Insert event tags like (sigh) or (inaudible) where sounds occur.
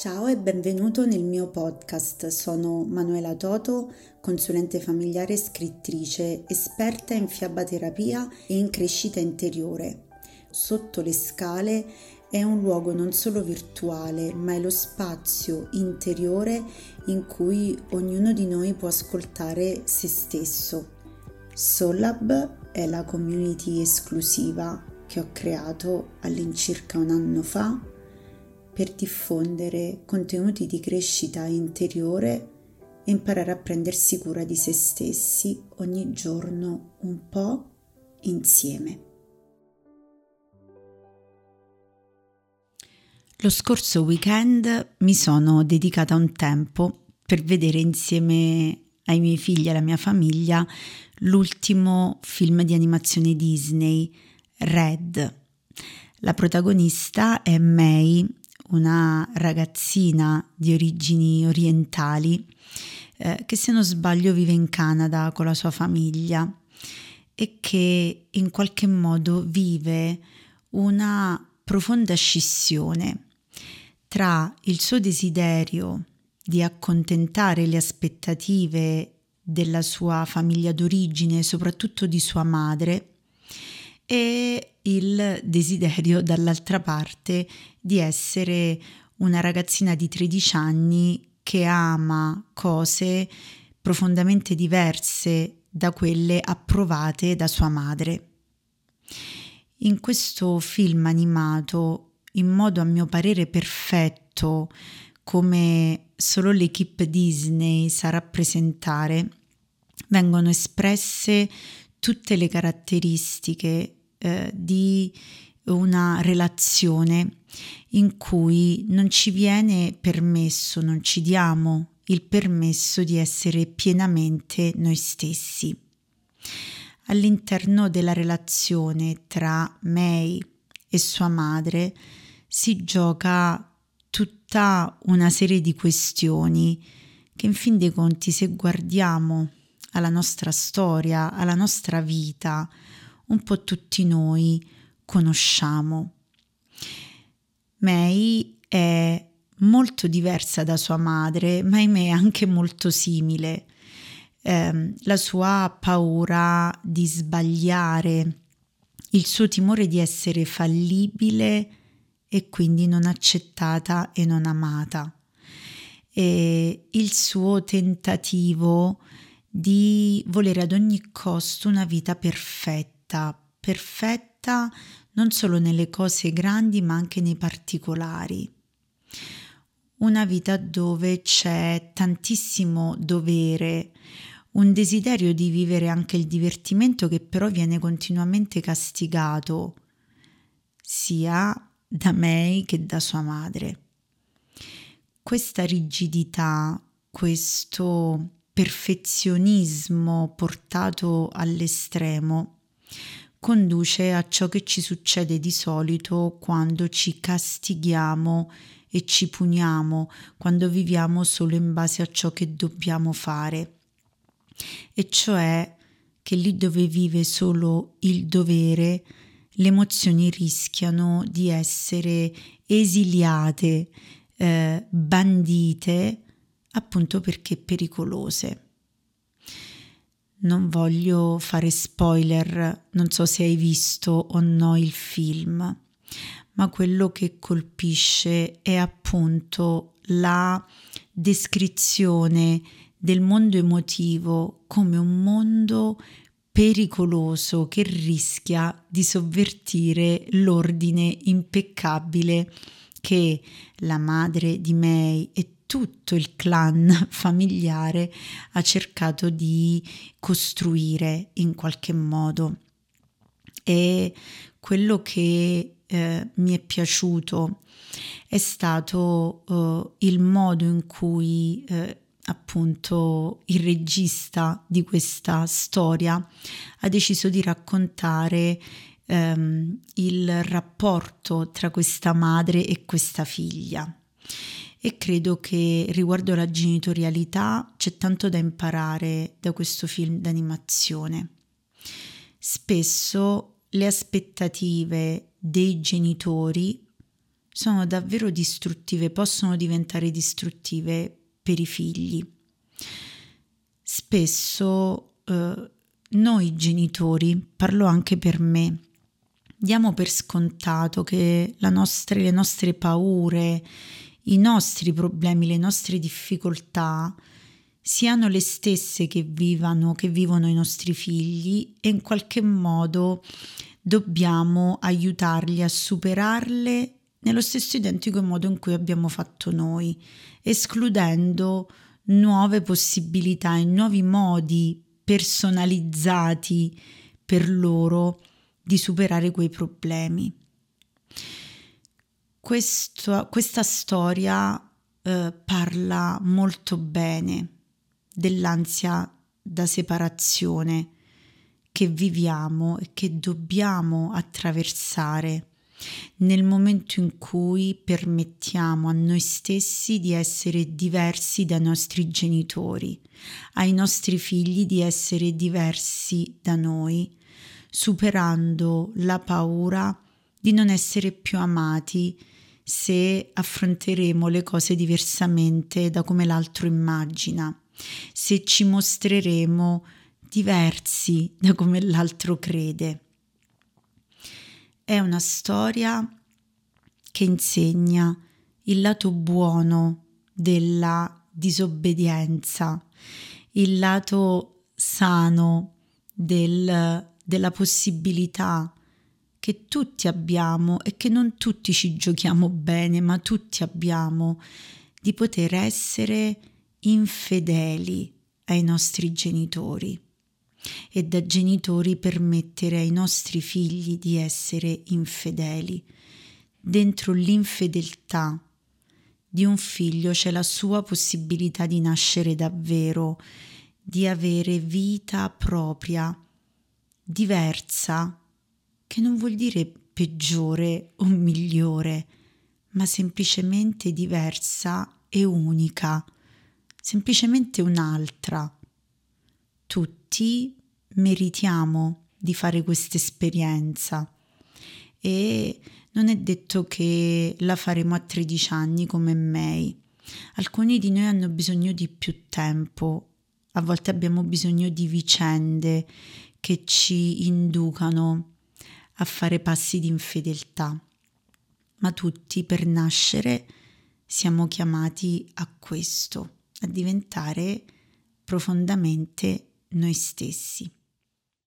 Ciao e benvenuto nel mio podcast. Sono Manuela Toto, consulente familiare e scrittrice, esperta in fiabaterapia e in crescita interiore. Sotto le scale è un luogo non solo virtuale, ma è lo spazio interiore in cui ognuno di noi può ascoltare se stesso. Solab è la community esclusiva che ho creato all'incirca un anno fa per diffondere contenuti di crescita interiore e imparare a prendersi cura di se stessi ogni giorno un po' insieme. Lo scorso weekend mi sono dedicata un tempo per vedere insieme ai miei figli e alla mia famiglia l'ultimo film di animazione Disney, Red. La protagonista è May, una ragazzina di origini orientali eh, che se non sbaglio vive in Canada con la sua famiglia e che in qualche modo vive una profonda scissione tra il suo desiderio di accontentare le aspettative della sua famiglia d'origine, soprattutto di sua madre, e il desiderio dall'altra parte di essere una ragazzina di 13 anni che ama cose profondamente diverse da quelle approvate da sua madre. In questo film animato, in modo a mio parere perfetto, come solo l'equipe Disney sa rappresentare, vengono espresse tutte le caratteristiche eh, di una relazione in cui non ci viene permesso, non ci diamo il permesso di essere pienamente noi stessi. All'interno della relazione tra May e sua madre si gioca tutta una serie di questioni che in fin dei conti se guardiamo alla nostra storia, alla nostra vita, un po' tutti noi conosciamo. May è molto diversa da sua madre, ma ahimè anche molto simile. Eh, la sua paura di sbagliare, il suo timore di essere fallibile e quindi non accettata e non amata, e il suo tentativo di volere ad ogni costo una vita perfetta perfetta, perfetta non solo nelle cose grandi ma anche nei particolari. Una vita dove c'è tantissimo dovere, un desiderio di vivere anche il divertimento che però viene continuamente castigato sia da me che da sua madre. Questa rigidità, questo perfezionismo portato all'estremo conduce a ciò che ci succede di solito quando ci castighiamo e ci puniamo, quando viviamo solo in base a ciò che dobbiamo fare. E cioè che lì dove vive solo il dovere, le emozioni rischiano di essere esiliate, eh, bandite, appunto perché pericolose. Non voglio fare spoiler, non so se hai visto o no il film, ma quello che colpisce è appunto la descrizione del mondo emotivo come un mondo pericoloso che rischia di sovvertire l'ordine impeccabile che la madre di May e tutto il clan (laughs) familiare ha cercato di costruire in qualche modo. E quello che eh, mi è piaciuto è stato eh, il modo in cui eh, appunto il regista di questa storia ha deciso di raccontare ehm, il rapporto tra questa madre e questa figlia e credo che riguardo la genitorialità c'è tanto da imparare da questo film d'animazione. Spesso le aspettative dei genitori sono davvero distruttive, possono diventare distruttive per i figli. Spesso eh, noi genitori, parlo anche per me, diamo per scontato che nostra, le nostre paure, i nostri problemi, le nostre difficoltà siano le stesse che vivano, che vivono i nostri figli e in qualche modo dobbiamo aiutarli a superarle nello stesso identico modo in cui abbiamo fatto noi, escludendo nuove possibilità e nuovi modi personalizzati per loro di superare quei problemi. Questo, questa storia eh, parla molto bene dell'ansia da separazione che viviamo e che dobbiamo attraversare nel momento in cui permettiamo a noi stessi di essere diversi dai nostri genitori, ai nostri figli di essere diversi da noi, superando la paura di non essere più amati se affronteremo le cose diversamente da come l'altro immagina, se ci mostreremo diversi da come l'altro crede. È una storia che insegna il lato buono della disobbedienza, il lato sano del, della possibilità che tutti abbiamo e che non tutti ci giochiamo bene, ma tutti abbiamo di poter essere infedeli ai nostri genitori e da genitori permettere ai nostri figli di essere infedeli. Dentro l'infedeltà di un figlio c'è la sua possibilità di nascere davvero, di avere vita propria, diversa, che non vuol dire peggiore o migliore, ma semplicemente diversa e unica, semplicemente un'altra. Tutti meritiamo di fare questa esperienza e non è detto che la faremo a 13 anni come May. Alcuni di noi hanno bisogno di più tempo, a volte abbiamo bisogno di vicende che ci inducano a fare passi di infedeltà, ma tutti per nascere siamo chiamati a questo, a diventare profondamente noi stessi.